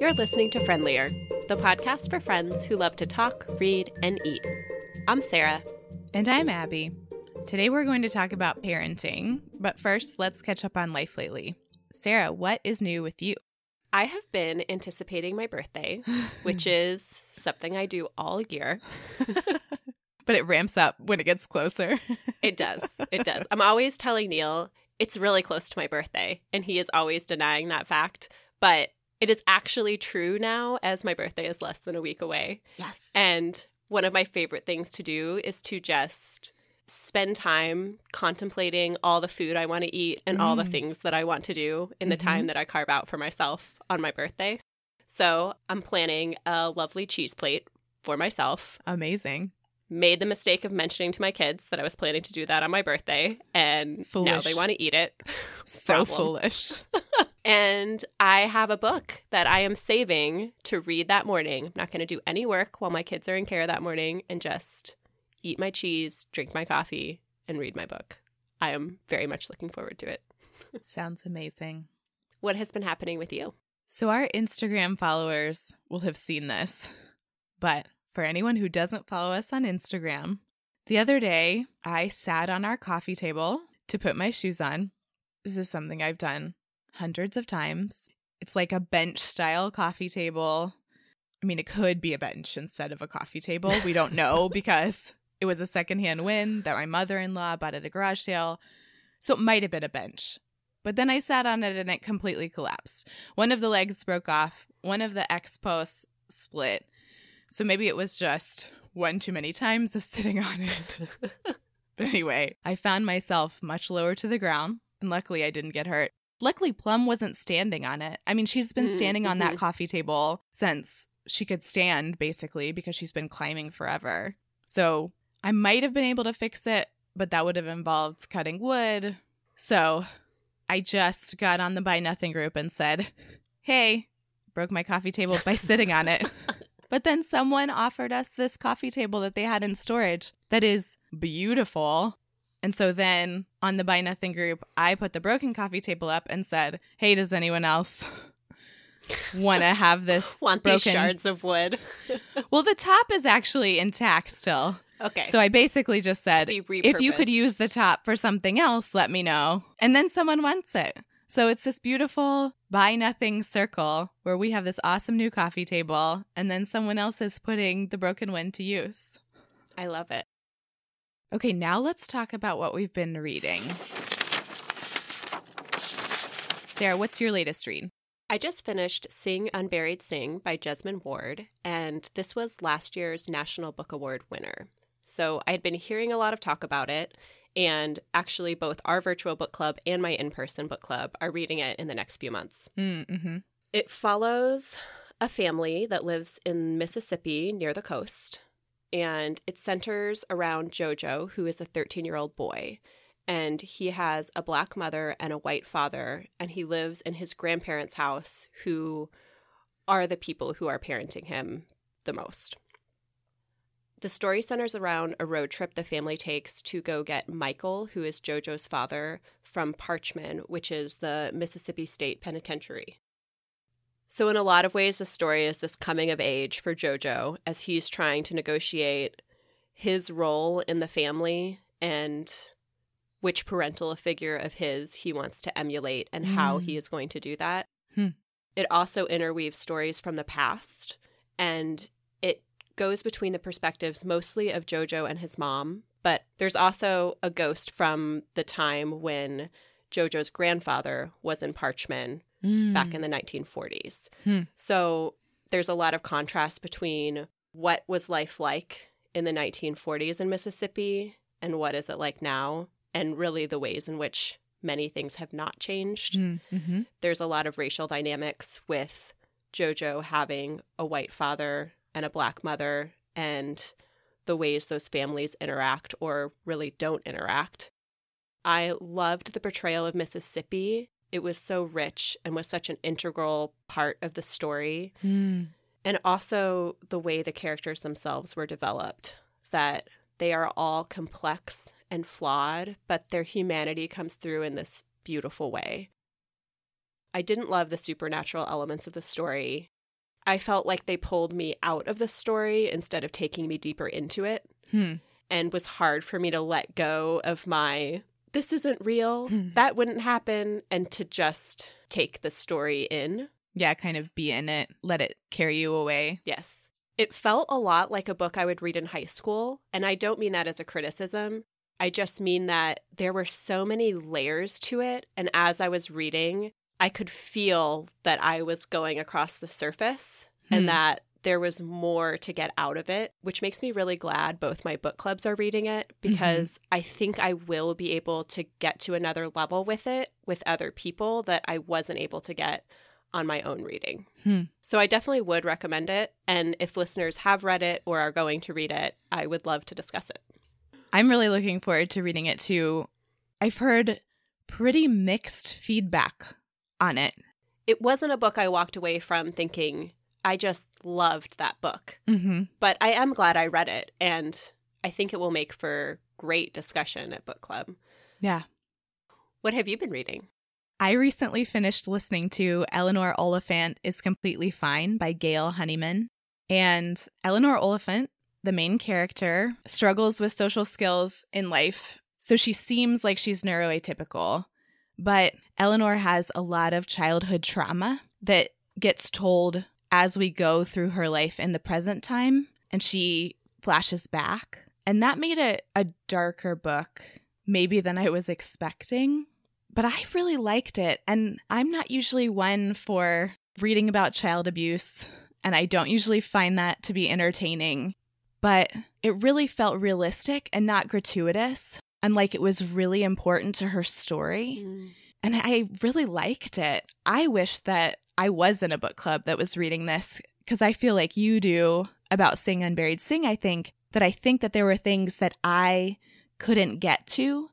You're listening to Friendlier, the podcast for friends who love to talk, read, and eat. I'm Sarah. And I'm Abby. Today we're going to talk about parenting, but first, let's catch up on life lately. Sarah, what is new with you? I have been anticipating my birthday, which is something I do all year. but it ramps up when it gets closer. it does. It does. I'm always telling Neil it's really close to my birthday, and he is always denying that fact. But it is actually true now as my birthday is less than a week away. Yes. And one of my favorite things to do is to just spend time contemplating all the food I want to eat and mm. all the mm. things that I want to do in the mm-hmm. time that I carve out for myself on my birthday. So I'm planning a lovely cheese plate for myself. Amazing. Made the mistake of mentioning to my kids that I was planning to do that on my birthday, and foolish. now they want to eat it. so foolish. and I have a book that I am saving to read that morning. I'm not going to do any work while my kids are in care that morning and just eat my cheese, drink my coffee, and read my book. I am very much looking forward to it. Sounds amazing. What has been happening with you? So, our Instagram followers will have seen this, but for anyone who doesn't follow us on Instagram, the other day I sat on our coffee table to put my shoes on. This is something I've done hundreds of times. It's like a bench style coffee table. I mean, it could be a bench instead of a coffee table. We don't know because it was a secondhand win that my mother in law bought at a garage sale. So it might have been a bench. But then I sat on it and it completely collapsed. One of the legs broke off, one of the X posts split. So maybe it was just one too many times of sitting on it. but anyway, I found myself much lower to the ground, and luckily I didn't get hurt. Luckily, Plum wasn't standing on it. I mean, she's been mm, standing on that mm-hmm. coffee table since she could stand, basically, because she's been climbing forever. So I might have been able to fix it, but that would have involved cutting wood. So I just got on the Buy Nothing group and said, Hey, broke my coffee table by sitting on it. But then someone offered us this coffee table that they had in storage that is beautiful. And so then on the Buy Nothing group, I put the broken coffee table up and said, Hey, does anyone else want to have this want broken... these shards of wood? well, the top is actually intact still. Okay. So I basically just said, if you could use the top for something else, let me know. And then someone wants it. So it's this beautiful buy nothing circle where we have this awesome new coffee table and then someone else is putting the broken one to use. I love it. Okay, now let's talk about what we've been reading. Sarah, what's your latest read? I just finished Sing Unburied Sing by Jesmyn Ward, and this was last year's National Book Award winner. So I had been hearing a lot of talk about it, and actually, both our virtual book club and my in person book club are reading it in the next few months. Mm-hmm. It follows a family that lives in Mississippi near the coast, and it centers around Jojo, who is a 13 year old boy. And he has a black mother and a white father, and he lives in his grandparents' house, who are the people who are parenting him the most. The story centers around a road trip the family takes to go get Michael, who is JoJo's father, from Parchman, which is the Mississippi State Penitentiary. So, in a lot of ways, the story is this coming of age for JoJo as he's trying to negotiate his role in the family and which parental figure of his he wants to emulate and mm. how he is going to do that. Hmm. It also interweaves stories from the past and it goes between the perspectives mostly of Jojo and his mom, but there's also a ghost from the time when Jojo's grandfather was in Parchman mm. back in the 1940s. Hmm. So there's a lot of contrast between what was life like in the 1940s in Mississippi and what is it like now, and really the ways in which many things have not changed. Mm, mm-hmm. There's a lot of racial dynamics with Jojo having a white father and a black mother and the ways those families interact or really don't interact. I loved the portrayal of Mississippi. It was so rich and was such an integral part of the story. Mm. And also the way the characters themselves were developed, that they are all complex and flawed, but their humanity comes through in this beautiful way. I didn't love the supernatural elements of the story I felt like they pulled me out of the story instead of taking me deeper into it Hmm. and was hard for me to let go of my this isn't real, that wouldn't happen, and to just take the story in. Yeah, kind of be in it, let it carry you away. Yes. It felt a lot like a book I would read in high school, and I don't mean that as a criticism. I just mean that there were so many layers to it, and as I was reading, I could feel that I was going across the surface Hmm. and that there was more to get out of it, which makes me really glad both my book clubs are reading it because I think I will be able to get to another level with it with other people that I wasn't able to get on my own reading. Hmm. So I definitely would recommend it. And if listeners have read it or are going to read it, I would love to discuss it. I'm really looking forward to reading it too. I've heard pretty mixed feedback on it. It wasn't a book I walked away from thinking, I just loved that book. Mm-hmm. But I am glad I read it. And I think it will make for great discussion at book club. Yeah. What have you been reading? I recently finished listening to Eleanor Oliphant is Completely Fine by Gail Honeyman. And Eleanor Oliphant, the main character, struggles with social skills in life. So she seems like she's neuroatypical. But Eleanor has a lot of childhood trauma that gets told as we go through her life in the present time. And she flashes back. And that made it a darker book, maybe than I was expecting but I really liked it. And I'm not usually one for reading about child abuse, and I don't usually find that to be entertaining. But it really felt realistic and not gratuitous, and like it was really important to her story. And I really liked it. I wish that I was in a book club that was reading this because I feel like you do about Sing Unburied Sing. I think that I think that there were things that I couldn't get to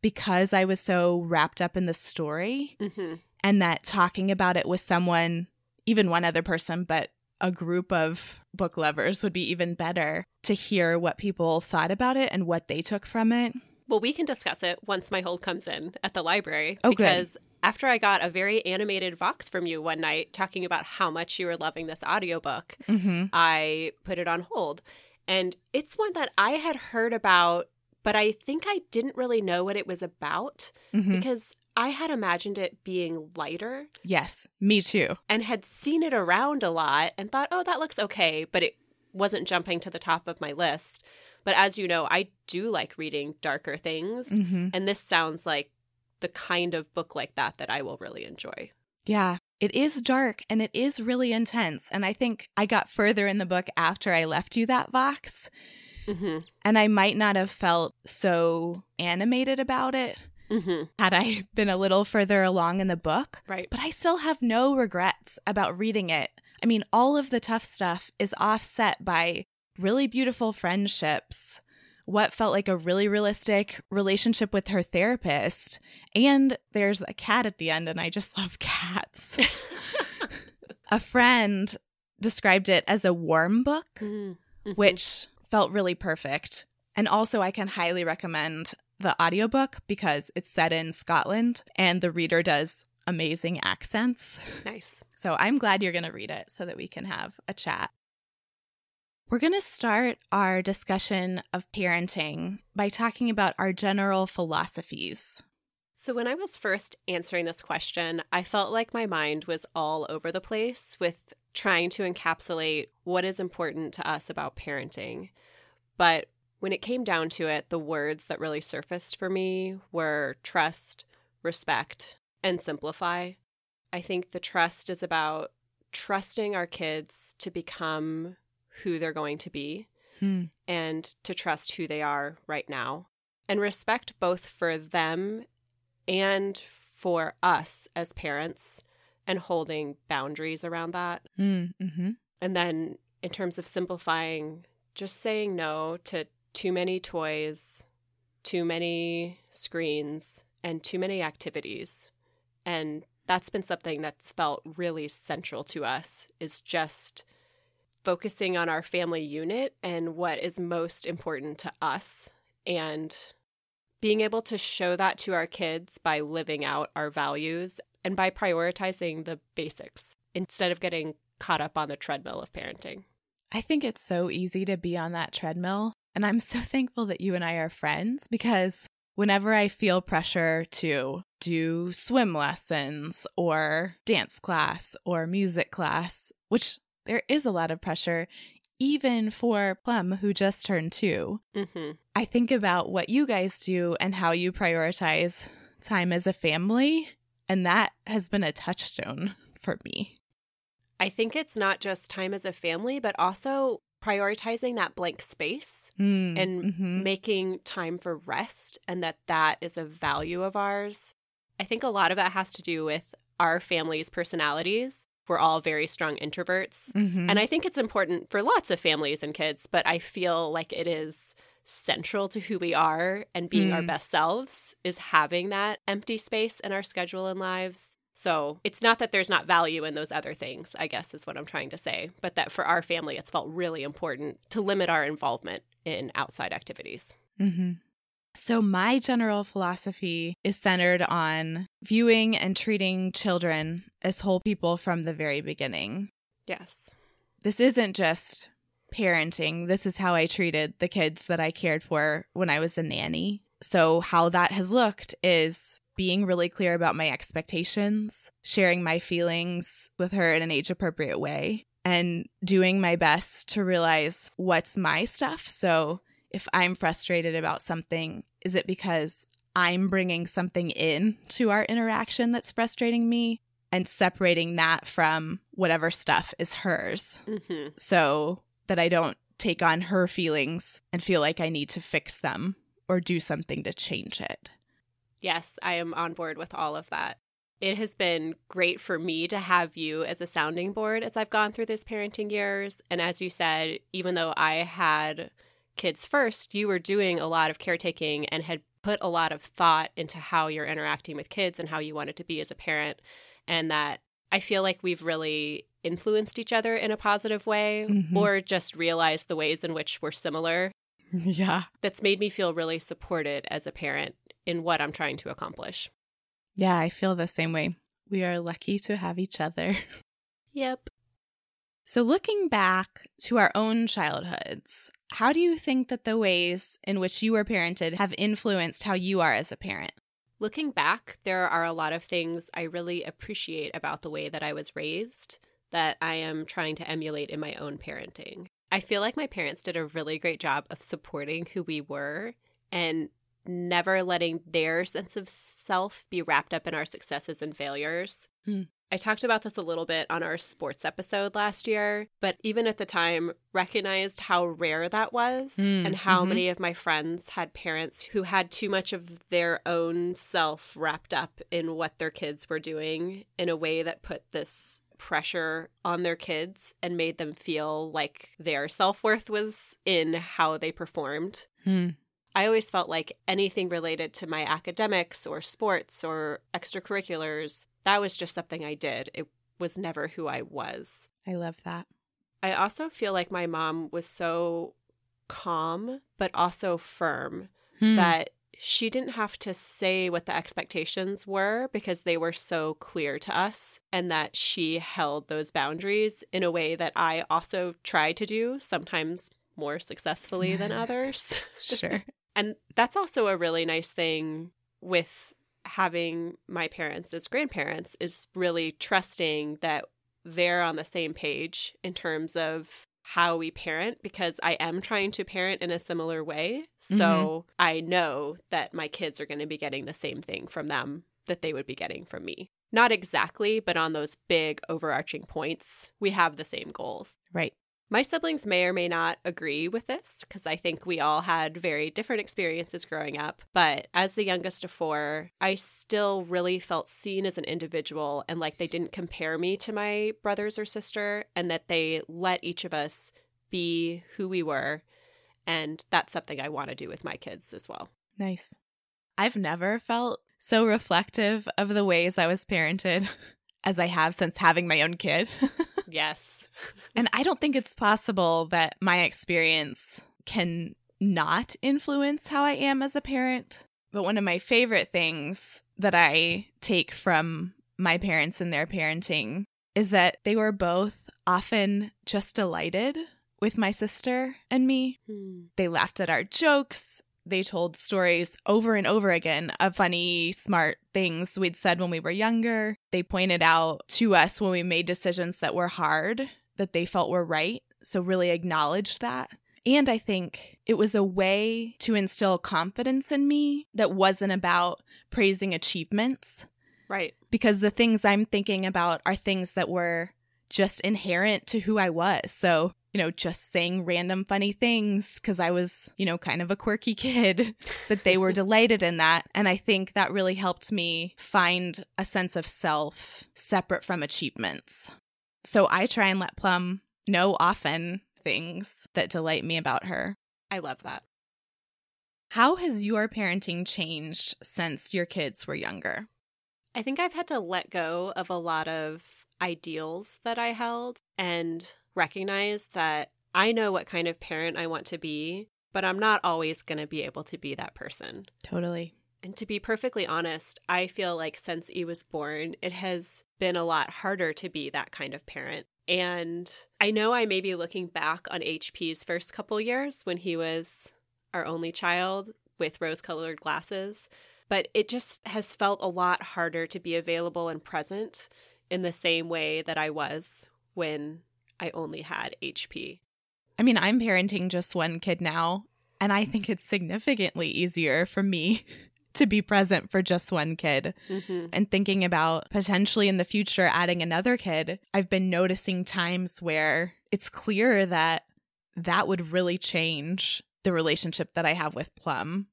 because I was so wrapped up in the story Mm-hmm. and that talking about it with someone, even one other person, but a group of book lovers would be even better to hear what people thought about it and what they took from it. Well, we can discuss it once my hold comes in at the library. Oh, good. because after I got a very animated Vox from you one night talking about how much you were loving this audiobook, Mm-hmm. I put it on hold. And it's one that I had heard about, but I think I didn't really know what it was about Mm-hmm. because I had imagined it being lighter Yes, me too. and had seen it around a lot and thought, oh, that looks okay, but it wasn't jumping to the top of my list. But as you know, I do like reading darker things. Mm-hmm. And this sounds like the kind of book like that that I will really enjoy. Yeah, it is dark and it is really intense. And I think I got further in the book after I left you that Vox, Mm-hmm. and I might not have felt so animated about it Mm-hmm. had I been a little further along in the book. Right. But I still have no regrets about reading it. I mean, all of the tough stuff is offset by really beautiful friendships, what felt like a really realistic relationship with her therapist, and there's a cat at the end, and I just love cats. a friend described it as a warm book, Mm-hmm. which felt really perfect. And also, I can highly recommend the audiobook because it's set in Scotland and the reader does amazing accents. nice. So I'm glad you're going to read it so that we can have a chat. We're going to start our discussion of parenting by talking about our general philosophies. So, when I was first answering this question, I felt like my mind was all over the place with trying to encapsulate what is important to us about parenting. But when it came down to it, the words that really surfaced for me were trust, respect, and simplify. I think the trust is about trusting our kids to become who they're going to be Hmm. and to trust who they are right now and respect both for them and for us as parents and holding boundaries around that. Mm-hmm. And then in terms of simplifying, just saying no to too many toys, too many screens, and too many activities. And that's been something that's felt really central to us is just focusing on our family unit and what is most important to us and being able to show that to our kids by living out our values and by prioritizing the basics instead of getting caught up on the treadmill of parenting. I think it's so easy to be on that treadmill. And I'm so thankful that you and I are friends because whenever I feel pressure to do swim lessons or dance class or music class, which there is a lot of pressure, even for Plum, who just turned 2 Mm-hmm. I think about what you guys do and how you prioritize time as a family. And that has been a touchstone for me. I think it's not just time as a family, but also prioritizing that blank space Mm, and mhm. making time for rest and that that is a value of ours. I think a lot of that has to do with our family's personalities. We're all very strong introverts. Mhm. And I think it's important for lots of families and kids, but I feel like it is central to who we are and being our Mm. best selves is having that empty space in our schedule and lives. So it's not that there's not value in those other things, I guess is what I'm trying to say, but that for our family, it's felt really important to limit our involvement in outside activities. hmm So, my general philosophy is centered on viewing and treating children as whole people from the very beginning. Yes. This isn't just parenting, this is how I treated the kids that I cared for when I was a nanny. So, how that has looked is being really clear about my expectations, sharing my feelings with her in an age appropriate way, and doing my best to realize what's my stuff. So, if I'm frustrated about something, is it because I'm bringing something in to our interaction that's frustrating me and separating that from whatever stuff is hers hmm so that I don't take on her feelings and feel like I need to fix them or do something to change it. Yes, I am on board with all of that. It has been great for me to have you as a sounding board as I've gone through this parenting years. And as you said, even though I had kids first, you were doing a lot of caretaking and had put a lot of thought into how you're interacting with kids and how you wanted to be as a parent. And that I feel like we've really influenced each other in a positive way Mhm. or just realized the ways in which we're similar. Yeah. That's made me feel really supported as a parent in what I'm trying to accomplish. Yeah, I feel the same way. We are lucky to have each other. Yep. So, looking back to our own childhoods, how do you think that the ways in which you were parented have influenced how you are as a parent? Looking back, there are a lot of things I really appreciate about the way that I was raised that I am trying to emulate in my own parenting. I feel like my parents did a really great job of supporting who we were and never letting their sense of self be wrapped up in our successes and failures. Hmm. I talked about this a little bit on our sports episode last year, but even at the time, recognized how rare that was Mm, and how mhm. many of my friends had parents who had too much of their own self wrapped up in what their kids were doing in a way that put this pressure on their kids and made them feel like their self worth was in how they performed. Hmm. I always felt like anything related to my academics or sports or extracurriculars, that was just something I did. It was never who I was. I love that. I also feel like my mom was so calm, but also firm Hmm. that she didn't have to say what the expectations were because they were so clear to us, and that she held those boundaries in a way that I also try to do, sometimes more successfully than others. sure. And that's also a really nice thing with having my parents as grandparents is really trusting that they're on the same page in terms of how we parent because I am trying to parent in a similar way. So mm-hmm. I know that my kids are going to be getting the same thing from them that they would be getting from me. Not exactly, but on those big overarching points, we have the same goals. Right. My siblings may or may not agree with this because I think we all had very different experiences growing up. But as the youngest of four, I still really felt seen as an individual and like they didn't compare me to my brothers or sister and that they let each of us be who we were. And that's something I want to do with my kids as well. Nice. I've never felt so reflective of the ways I was parented as I have since having my own kid. Yes. and I don't think it's possible that my experience can not influence how I am as a parent. But one of my favorite things that I take from my parents and their parenting is that they were both often just delighted with my sister and me. Hmm. They laughed at our jokes. They told stories over and over again of funny, smart things we'd said when we were younger. They pointed out to us when we made decisions that were hard that they felt were right. So, really acknowledged that. And I think it was a way to instill confidence in me that wasn't about praising achievements, Right. because the things I'm thinking about are things that were just inherent to who I was. So, you know, just saying random funny things because I was, you know, kind of a quirky kid, that they were delighted in that. And I think that really helped me find a sense of self separate from achievements. So I try and let Plum know often things that delight me about her. I love that. How has your parenting changed since your kids were younger? I think I've had to let go of a lot of ideals that I held and recognize that I know what kind of parent I want to be, but I'm not always going to be able to be that person. Totally. And to be perfectly honest, I feel like since E was born, it has been a lot harder to be that kind of parent. And I know I may be looking back on HP's first couple years when he was our only child with rose colored glasses, but it just has felt a lot harder to be available and present in the same way that I was when I only had HP. I mean, I'm parenting just one kid now, and I think it's significantly easier for me to be present for just one kid. Mm-hmm. And thinking about potentially in the future adding another kid, I've been noticing times where it's clear that that would really change the relationship that I have with Plum.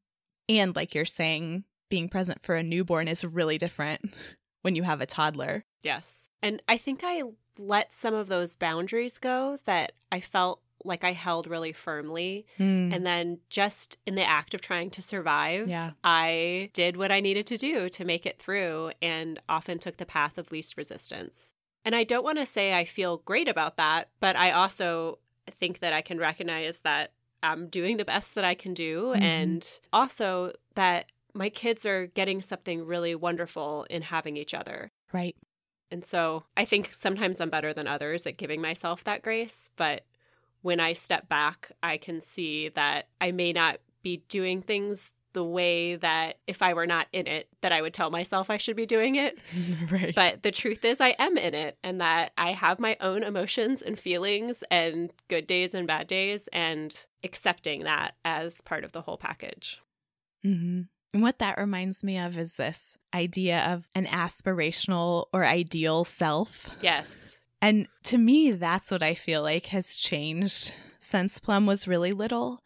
And like you're saying, being present for a newborn is really different when you have a toddler. Yes. And I think I let some of those boundaries go that I felt like I held really firmly. Mm. And then just in the act of trying to survive, Yeah. I did what I needed to do to make it through and often took the path of least resistance. And I don't want to say I feel great about that, but I also think that I can recognize that I'm doing the best that I can do Mhm. and also that my kids are getting something really wonderful in having each other. right. And so I think sometimes I'm better than others at giving myself that grace. But when I step back, I can see that I may not be doing things the way that if I were not in it, that I would tell myself I should be doing it. right. But the truth is, I am in it and that I have my own emotions and feelings and good days and bad days and accepting that as part of the whole package. hmm And what that reminds me of is this idea of an aspirational or ideal self. Yes. And to me, that's what I feel like has changed since Plum was really little.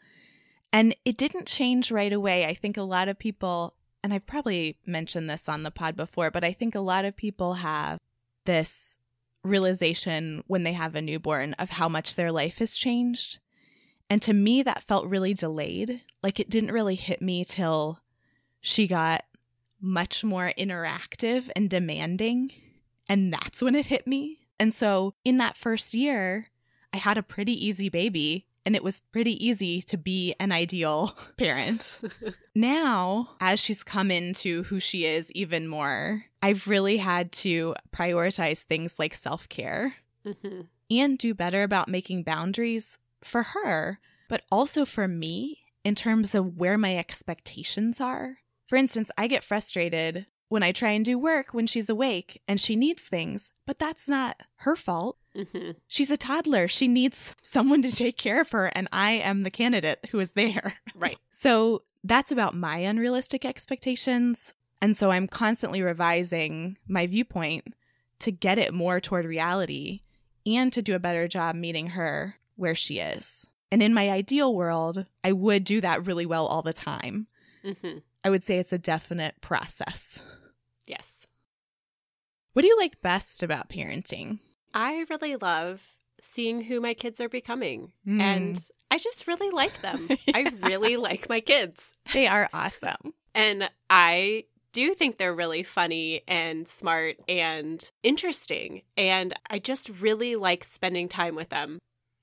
And it didn't change right away. I think a lot of people, and I've probably mentioned this on the pod before, but I think a lot of people have this realization when they have a newborn of how much their life has changed. And to me, that felt really delayed. Like it didn't really hit me till she got much more interactive and demanding. And that's when it hit me. And so in that first year, I had a pretty easy baby and it was pretty easy to be an ideal parent. now, as she's come into who she is even more, I've really had to prioritize things like self care hmm and do better about making boundaries for her, but also for me in terms of where my expectations are. For instance, I get frustrated when I try and do work when she's awake and she needs things, but that's not her fault. hmm She's a toddler. She needs someone to take care of her, and I am the candidate who is there. Right. So that's about my unrealistic expectations. And so I'm constantly revising my viewpoint to get it more toward reality and to do a better job meeting her where she is. And in my ideal world, I would do that really well all the time. hmm I would say it's a definite process. Yes. What do you like best about parenting? I really love seeing who my kids are becoming. Mm. And I just really like them. I really like my kids. They are awesome. And I do think they're really funny and smart and interesting. And I just really like spending time with them.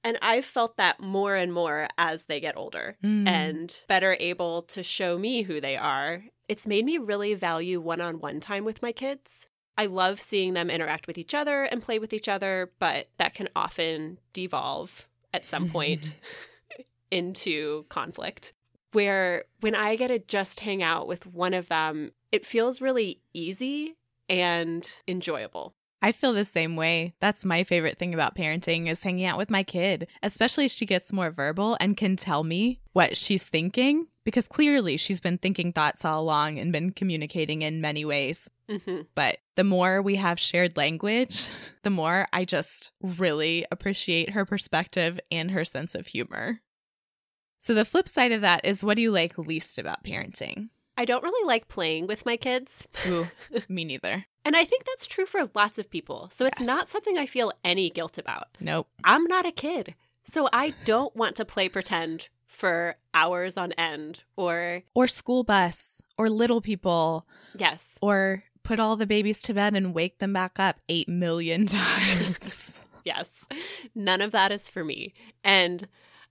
And I've felt that more and more as they get older Mm. and better able to show me who they are. It's made me really value one on one time with my kids. I love seeing them interact with each other and play with each other, but that can often devolve at some point into conflict. Where when I get to just hang out with one of them, it feels really easy and enjoyable. I feel the same way. That's my favorite thing about parenting is hanging out with my kid, especially as she gets more verbal and can tell me what she's thinking because clearly she's been thinking thoughts all along and been communicating in many ways. Mm-hmm. But the more we have shared language, the more I just really appreciate her perspective and her sense of humor. So, the flip side of that is what do you like least about parenting? I don't really like playing with my kids. Ooh, me neither. And I think that's true for lots of people. So it's Yes. not something I feel any guilt about. Nope. I'm not a kid. So I don't want to play pretend for hours on end or, Or school bus, or little people, yes, or put all the babies to bed and wake them back up 8 million times. yes. None of that is for me. And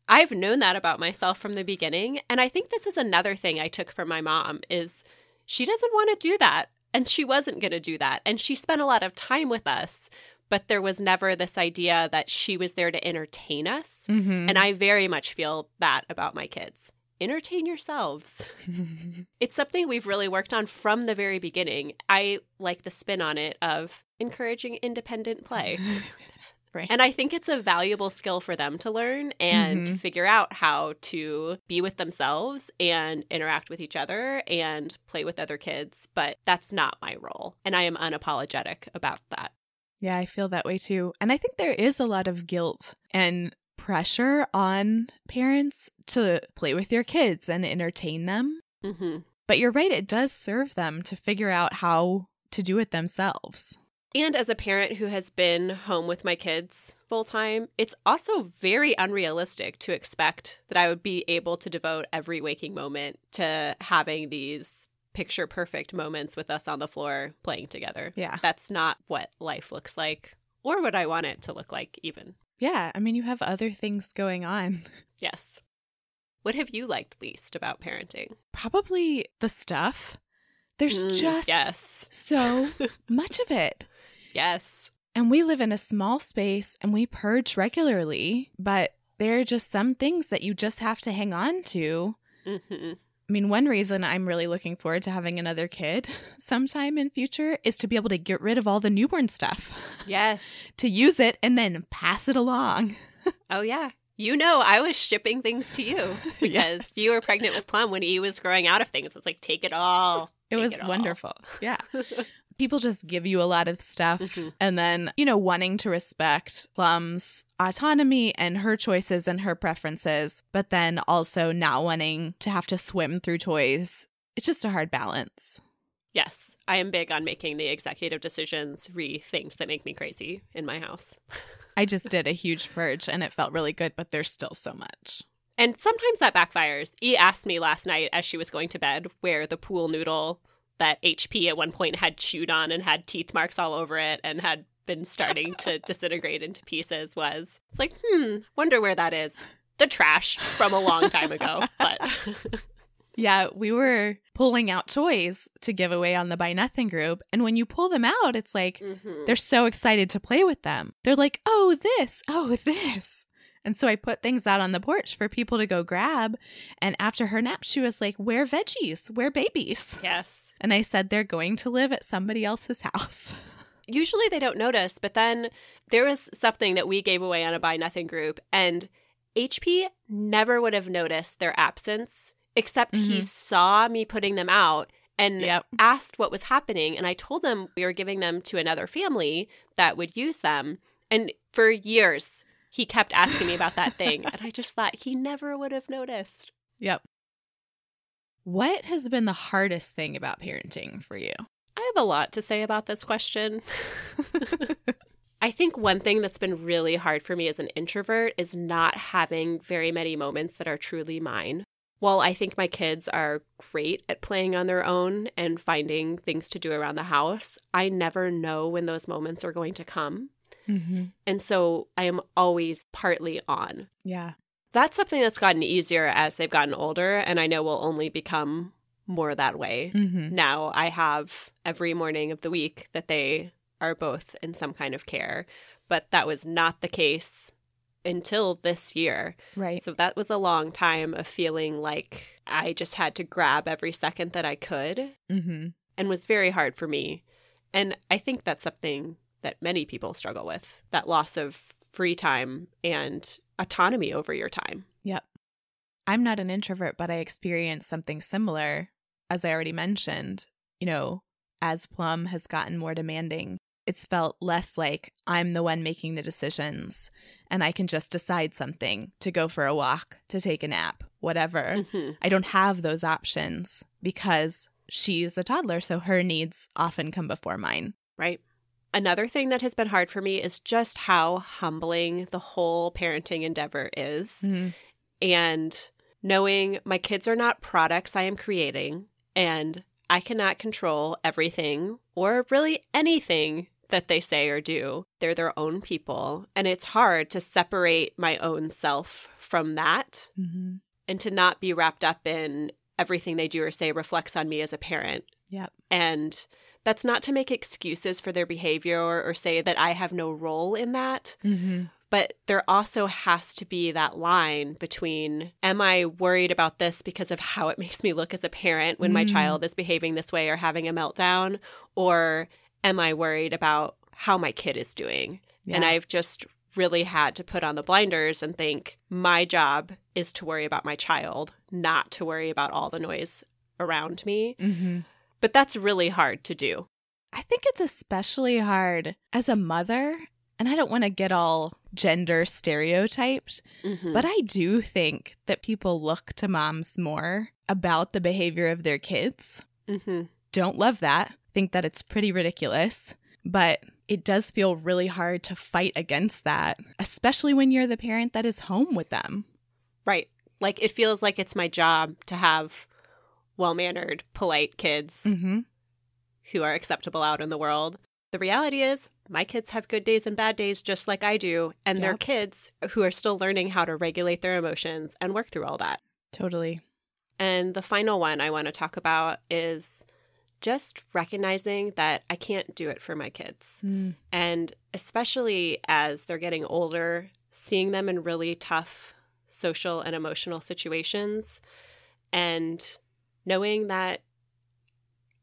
I've known that about myself from the beginning. And I think this is another thing I took from my mom is she doesn't want to do that. And she wasn't going to do that. And she spent a lot of time with us, but there was never this idea that she was there to entertain us. mm-hmm. And I very much feel that about my kids. Entertain yourselves. It's something we've really worked on from the very beginning. I like the spin on it of encouraging independent play. right. And I think it's a valuable skill for them to learn and to Mhm. figure out how to be with themselves and interact with each other and play with other kids. But that's not my role. And I am unapologetic about that. Yeah, I feel that way too. And I think there is a lot of guilt and pressure on parents to play with your kids and entertain them. hmm But you're right, it does serve them to figure out how to do it themselves. And as a parent who has been home with my kids full time, it's also very unrealistic to expect that I would be able to devote every waking moment to having these picture perfect moments with us on the floor playing together. Yeah. That's not what life looks like or what I want it to look like, even. Yeah, I mean, you have other things going on. Yes. What have you liked least about parenting? Probably the stuff. There's Mm, just yes. so much of it. Yes. And we live in a small space and we purge regularly, but there are just some things that you just have to hang on to. hmm I mean, one reason I'm really looking forward to having another kid sometime in future is to be able to get rid of all the newborn stuff, Yes. to use it and then pass it along. Oh yeah. You know, I was shipping things to you because Yes. you were pregnant with Plum when he was growing out of things. It's like take it all. It was all. wonderful. Yeah. People just give you a lot of stuff Mhm. and then, you know, wanting to respect Plum's autonomy and her choices and her preferences, but then also not wanting to have to swim through toys. It's just a hard balance. Yes, I am big on making the executive decisions re things that make me crazy in my house. I just did a huge purge and it felt really good, but there's still so much. And sometimes that backfires. E asked me last night as she was going to bed where the pool noodle that HP at one point had chewed on and had teeth marks all over it and had been starting to disintegrate into pieces was. It's like, hmm, wonder where that is. The trash from a long time ago. But Yeah, we were pulling out toys to give away on the Buy Nothing group. And when you pull them out, it's like Mhm. they're so excited to play with them. They're like, oh, this, oh, this. And so I put things out on the porch for people to go grab. And after her nap, she was like, Where veggies? Where babies? yes. And I said, They're going to live at somebody else's house. usually they don't notice, but then there was something that we gave away on a buy nothing group, and HP never would have noticed their absence, except he Mhm. saw me putting them out and Yep. asked what was happening. And I told them we were giving them to another family that would use them. And for years, he kept asking me about that thing. And I just thought he never would have noticed. Yep. What has been the hardest thing about parenting for you? I have a lot to say about this question. I think one thing that's been really hard for me as an introvert is not having very many moments that are truly mine. While I think my kids are great at playing on their own and finding things to do around the house, I never know when those moments are going to come. Mm-hmm. And so I am always partly on. Yeah. That's something that's gotten easier as they've gotten older, and I know will only become more that way. Mm-hmm. Now I have every morning of the week that they are both in some kind of care, but that was not the case until this year. Right. So that was a long time of feeling like I just had to grab every second that I could mm-hmm. and was very hard for me. And I think that's something that many people struggle with that loss of free time and autonomy over your time. Yep. I'm not an introvert, but I experienced something similar, as I already mentioned. You know, as Plum has gotten more demanding, it's felt less like I'm the one making the decisions and I can just decide something to go for a walk, to take a nap, whatever. hmm I don't have those options because she's a toddler, so her needs often come before mine. Right. Another thing that has been hard for me is just how humbling the whole parenting endeavor is. and knowing my kids are not products I am creating and I cannot control everything or really anything that they say or do. They're their own people. And it's hard to separate my own self from that Mm-hmm. and to not be wrapped up in everything they do or say reflects on me as a parent. Yep. And that's not to make excuses for their behavior or, or say that I have no role in that. Mm-hmm. But there also has to be that line between am I worried about this because of how it makes me look as a parent when my Mm. child is behaving this way or having a meltdown? Or am I worried about how my kid is doing? And I've just really had to put on the blinders and think my job is to worry about my child, not to worry about all the noise around me. Mm-hmm. But that's really hard to do. I think it's especially hard as a mother, and I don't want to get all gender stereotyped, Mhm. but I do think that people look to moms more about the behavior of their kids. Mhm. Don't love that. Think that it's pretty ridiculous, but it does feel really hard to fight against that, especially when you're the parent that is home with them. Right. Like it feels like it's my job to have well mannered, polite kids Mm-hmm. who are acceptable out in the world. The reality is, my kids have good days and bad days just like I do, and they're kids who are still learning how to regulate their emotions and work through all that. Totally. And the final one I want to talk about is just recognizing that I can't do it for my kids. Mm. And especially as they're getting older, seeing them in really tough social and emotional situations and knowing that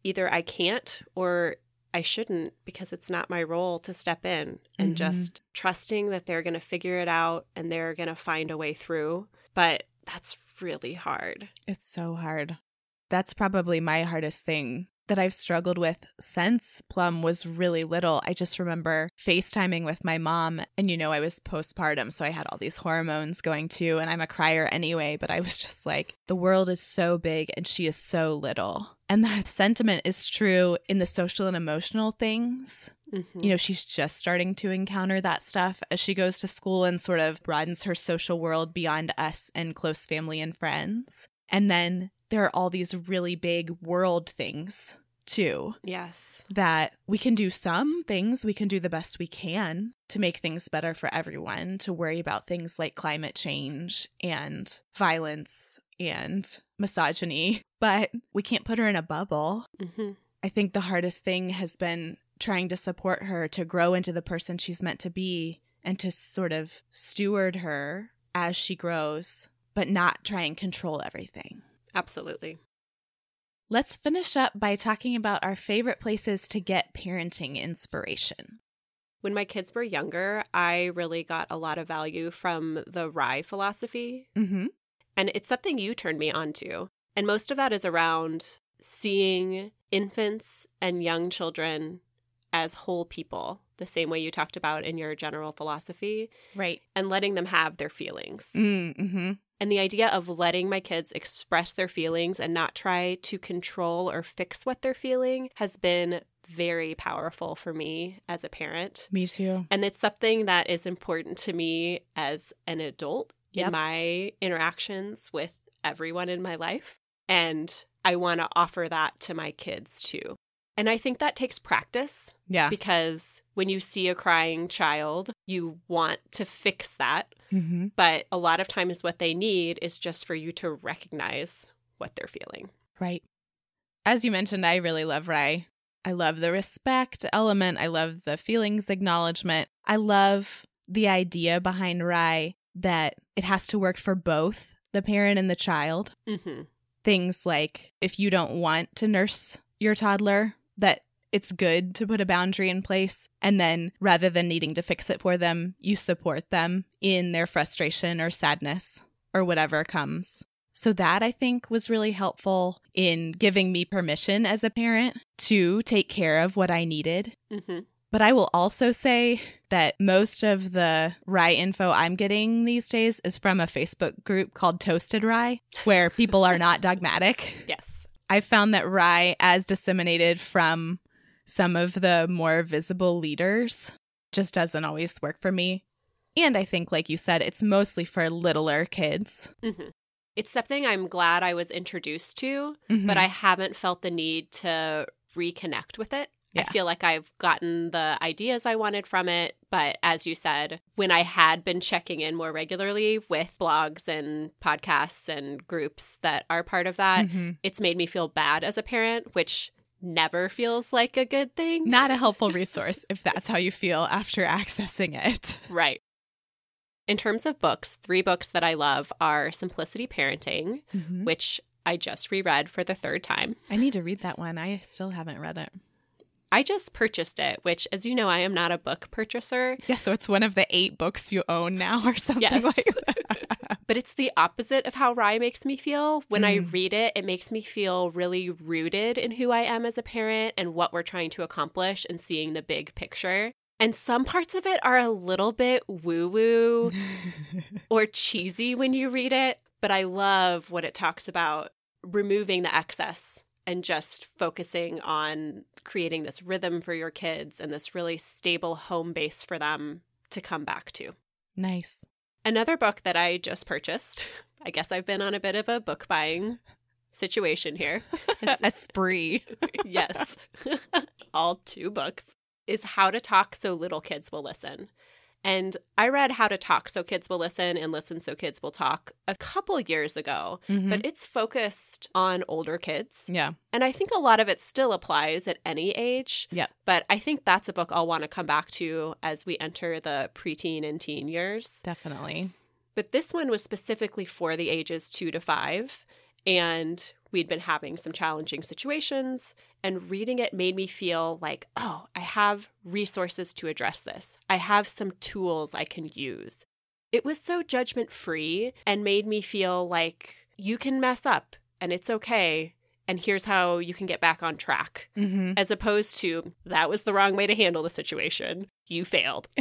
either I can't or I shouldn't because it's not my role to step in and Mhm. just trusting that they're going to figure it out and they're going to find a way through. But that's really hard. It's so hard. That's probably my hardest thing that I've struggled with since Plum was really little. I just remember FaceTiming with my mom, and you know, I was postpartum, so I had all these hormones going too, and I'm a crier anyway, but I was just like, the world is so big and she is so little. And that sentiment is true in the social and emotional things. Mhm. You know, she's just starting to encounter that stuff as she goes to school and sort of broadens her social world beyond us and close family and friends. And then there are all these really big world things too yes. that we can do some things, we can do the best we can to make things better for everyone, to worry about things like climate change and violence and misogyny, but we can't put her in a bubble. hmm I think the hardest thing has been trying to support her to grow into the person she's meant to be and to sort of steward her as she grows, but not try and control everything. Absolutely. Let's finish up by talking about our favorite places to get parenting inspiration. When my kids were younger, I really got a lot of value from the RIE philosophy. Mm-hmm. And it's something you turned me on to. And most of that is around seeing infants and young children as whole people, the same way you talked about in your general philosophy, Right. and letting them have their feelings. Mm-hmm. And the idea of letting my kids express their feelings and not try to control or fix what they're feeling has been very powerful for me as a parent. Me too. And it's something that is important to me as an adult Yep. in my interactions with everyone in my life. And I want to offer that to my kids too. And I think that takes practice Yeah. because when you see a crying child, you want to fix that. Mm-hmm. But a lot of times, what they need is just for you to recognize what they're feeling. Right. As you mentioned, I really love RIE. I love the respect element. I love the feelings acknowledgement. I love the idea behind RIE that it has to work for both the parent and the child. Mm-hmm. Things like if you don't want to nurse your toddler, that it's good to put a boundary in place. And then rather than needing to fix it for them, you support them in their frustration or sadness or whatever comes. So, that I think was really helpful in giving me permission as a parent to take care of what I needed. Mm-hmm. But I will also say that most of the RIE info I'm getting these days is from a Facebook group called Toasted RIE, where people are not dogmatic. Yes. I've found that RIE, as disseminated from some of the more visible leaders, just doesn't always work for me. And I think, like you said, it's mostly for littler kids. Mm-hmm. It's something I'm glad I was introduced to, Mhm. but I haven't felt the need to reconnect with it. Yeah. I feel like I've gotten the ideas I wanted from it. But as you said, when I had been checking in more regularly with blogs and podcasts and groups that are part of that, Mhm. it's made me feel bad as a parent, which never feels like a good thing. not a helpful resource if that's how you feel after accessing it. Right. In terms of books, three books that I love are Simplicity Parenting, Mhm. which I just reread for the third time. I need to read that one. I still haven't read it. I just purchased it, which, as you know, I am not a book purchaser, Yeah, so it's one of the eight books you own now or something Yes. like that. but it's the opposite of how RIE makes me feel. When I Mm. read it, it makes me feel really rooted in who I am as a parent and what we're trying to accomplish and seeing the big picture. And some parts of it are a little bit woo woo or cheesy when you read it, but I love what it talks about removing the excess and just focusing on creating this rhythm for your kids and this really stable home base for them to come back to. nice. Another book that I just purchased, I guess I've been on a bit of a book buying situation here. a spree. yes, all two books, is How to Talk So Little Kids Will Listen. And I read How to Talk So Kids Will Listen and Listen So Kids Will Talk a couple years ago, Mhm. but it's focused on older kids. yeah. And I think a lot of it still applies at any age. Yeah. But I think that's a book I'll want to come back to as we enter the preteen and teen years. Definitely. But this one was specifically for the ages two to five. And we'd been having some challenging situations. And reading it made me feel like, oh, I have resources to address this. I have some tools I can use. It was so judgment free and made me feel like you can mess up and it's okay. And here's how you can get back on track, Mm-hmm. as opposed to that was the wrong way to handle the situation. You failed.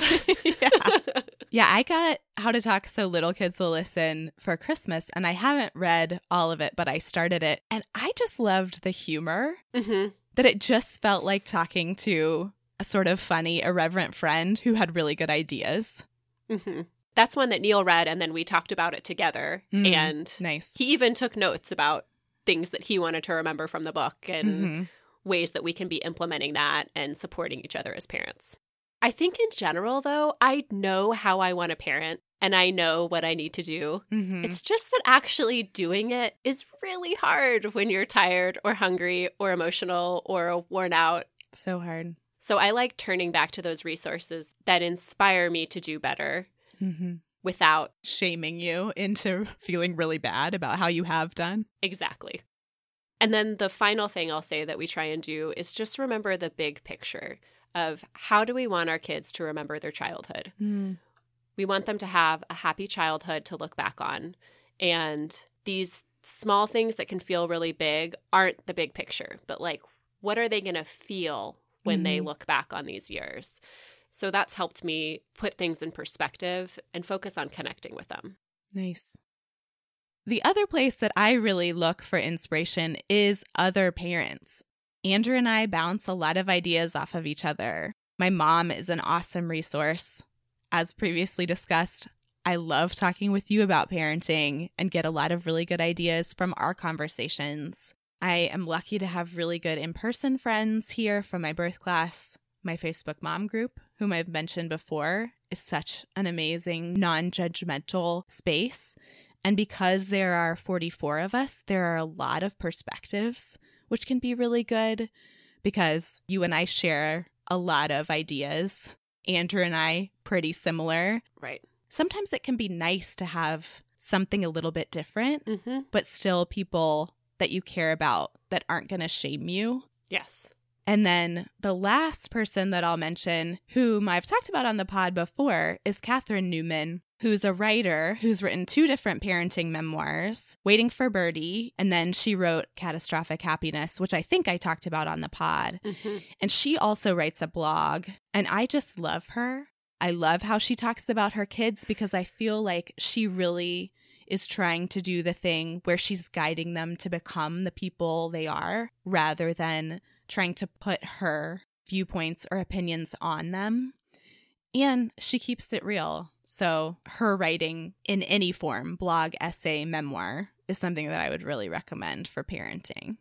yeah. Yeah, I got How to Talk So Little Kids Will Listen for Christmas, and I haven't read all of it, but I started it, and I just loved the humor hmm that it just felt like talking to a sort of funny, irreverent friend who had really good ideas. hmm That's one that Neil read, and then we talked about it together. Mm. And Nice. he even took notes about things that he wanted to remember from the book and Mhm. ways that we can be implementing that and supporting each other as parents. I think in general, though, I know how I want to parent and I know what I need to do. Mhm. It's just that actually doing it is really hard when you're tired or hungry or emotional or worn out. so hard. So I like turning back to those resources that inspire me to do better Mm-hmm. without Shaming you into feeling really bad about how you have done. Exactly. And then the final thing I'll say that we try and do is just remember the big picture of how do we want our kids to remember their childhood? We want them to have a happy childhood to look back on. And these small things that can feel really big aren't the big picture, but like, what are they going to feel when they Mhm. look back on these years? So that's helped me put things in perspective and focus on connecting with them. Nice. The other place that I really look for inspiration is other parents. Andrew and I bounce a lot of ideas off of each other. My mom is an awesome resource. As previously discussed, I love talking with you about parenting and get a lot of really good ideas from our conversations. I am lucky to have really good in person friends here from my birth class. My Facebook mom group, whom I've mentioned before, is such an amazing, non judgmental space. And because there are 44 of us, there are a lot of perspectives, which can be really good because you and I share a lot of ideas. Andrew and I, pretty similar. Right. Sometimes it can be nice to have something a little bit different, Mm-hmm. but still people that you care about that aren't going to shame you. Yes. And then the last person that I'll mention, whom I've talked about on the pod before, is Catherine Newman, who's a writer who's written two different parenting memoirs, Waiting for Birdie, and then she wrote Catastrophic Happiness, which I think I talked about on the pod. Mm-hmm. And she also writes a blog, and I just love her. I love how she talks about her kids because I feel like she really is trying to do the thing where she's guiding them to become the people they are rather than trying to put her viewpoints or opinions on them. And she keeps it real. So her writing in any form, blog, essay, memoir, is something that I would really recommend for parenting.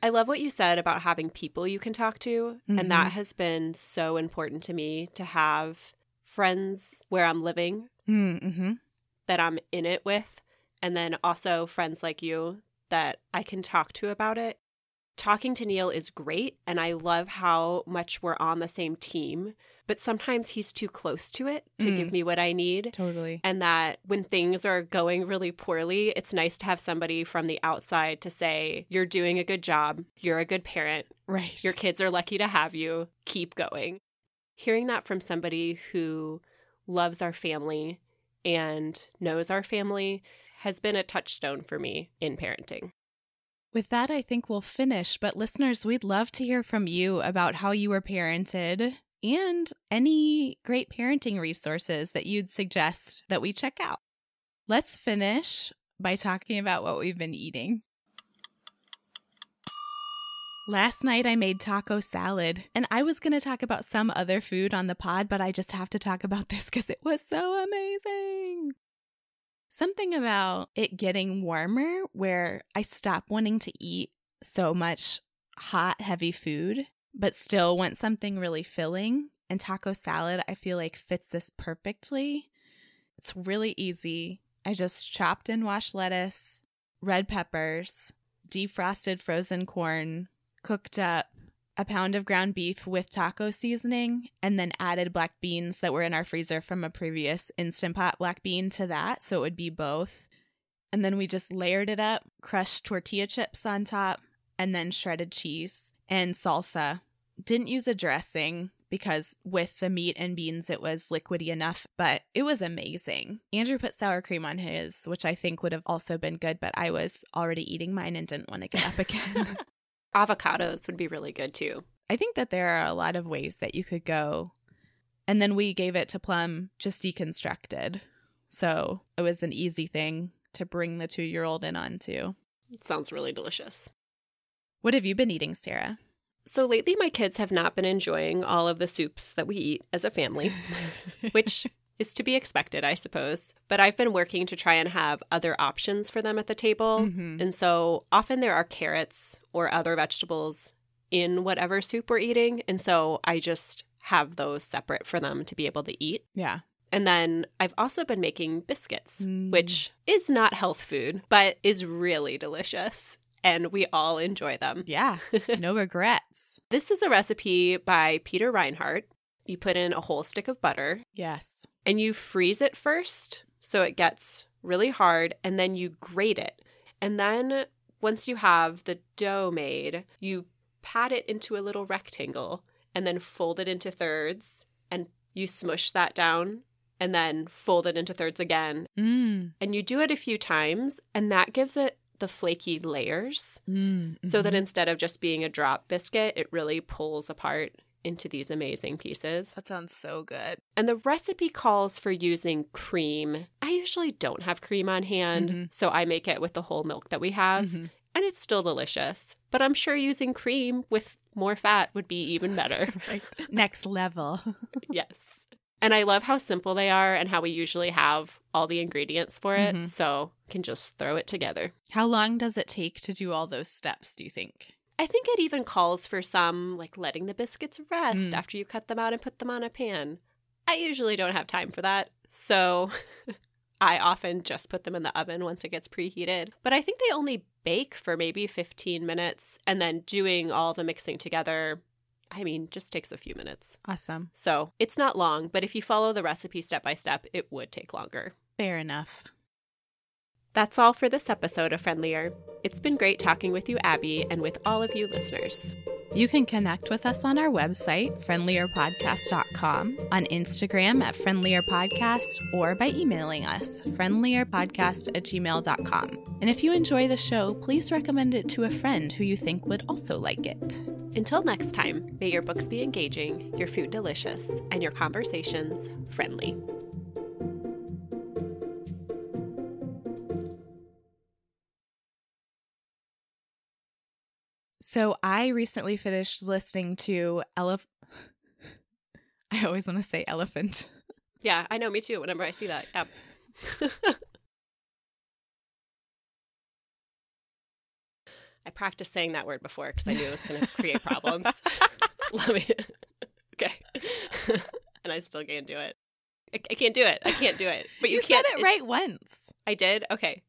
I love what you said about having people you can talk to. Mhm. And that has been so important to me to have friends where I'm living Mm-hmm. that I'm in it with. And then also friends like you that I can talk to about it. Talking to Neil is great. And I love how much we're on the same team. But sometimes he's too close to it to Mm. give me what I need. Totally. and that when things are going really poorly, it's nice to have somebody from the outside to say, You're doing a good job. You're a good parent. Right. Your kids are lucky to have you. Keep going. Hearing that from somebody who loves our family and knows our family has been a touchstone for me in parenting. With that, I think we'll finish. But listeners, we'd love to hear from you about how you were parented and any great parenting resources that you'd suggest that we check out. Let's finish by talking about what we've been eating. Last night I made taco salad, and I was going to talk about some other food on the pod, but I just have to talk about this because it was so amazing. Something about it getting warmer where I stop wanting to eat so much hot, heavy food, but still want something really filling. And taco salad, I feel like fits this perfectly. It's really easy. I just chopped and washed lettuce, red peppers, defrosted frozen corn, cooked up a pound of ground beef with taco seasoning, and then added black beans that were in our freezer from a previous Instant Pot black bean to that. So it would be both. And then we just layered it up, crushed tortilla chips on top, and then shredded cheese and salsa. Didn't use a dressing because with the meat and beans it was liquidy enough, but it was amazing. Andrew put sour cream on his, which I think would have also been good, but I was already eating mine and didn't want to get up again. Avocados would be really good too. I think that there are a lot of ways that you could go. And then we gave it to Plum just deconstructed. So it was an easy thing to bring the two year old in on too. It sounds really delicious. What have you been eating, Sarah? So lately, my kids have not been enjoying all of the soups that we eat as a family, which is to be expected, I suppose. But I've been working to try and have other options for them at the table. Mhm. And so often there are carrots or other vegetables in whatever soup we're eating. And so I just have those separate for them to be able to eat. Yeah. And then I've also been making biscuits, Mm. which is not health food, but is really delicious. And we all enjoy them. Yeah. No regrets. This is a recipe by Peter Reinhart. You put in a whole stick of butter Yes. and you freeze it first so it gets really hard and then you grate it. And then once you have the dough made, you pat it into a little rectangle and then fold it into thirds and you smush that down and then fold it into thirds again. Mm. And you do it a few times and that gives it the flaky layers Mm. so that Mhm. instead of just being a drop biscuit, it really pulls apart into these amazing pieces. that sounds so good. And the recipe calls for using cream. I usually don't have cream on hand, Mhm. so I make it with the whole milk that we have, Mhm. and it's still delicious. But I'm sure using cream with more fat would be even better. Right. Next level. yes. And I love how simple they are and how we usually have all the ingredients for it, Mhm. so can just throw it together. How long does it take to do all those steps, do you think? I think it even calls for some like letting the biscuits rest Mm. after you cut them out and put them on a pan. I usually don't have time for that, so I often just put them in the oven once it gets preheated. But I think they only bake for maybe 15 minutes and then doing all the mixing together I mean, just takes a few minutes. Awesome. So it's not long, but if you follow the recipe step by step, it would take longer. Fair enough. That's all for this episode of Friendlier. It's been great talking with you, Abby, and with all of you listeners. You can connect with us on our website, friendlierpodcast.com, on Instagram at friendlierpodcast, or by emailing us, friendlierpodcast at gmail.com. And if you enjoy the show, please recommend it to a friend who you think would also like it. Until next time, may your books be engaging, your food delicious, and your conversations friendly. So I recently finished listening to Elef. I always want to say elephant. Yeah, I know. Me too. Whenever I see that, yeah. I practiced saying that word before because I knew it was going to create problems. Let me. okay. and I still can't do it. I, I, can't do it. I can't do it. But you, you can't. said it right once. I did. Okay.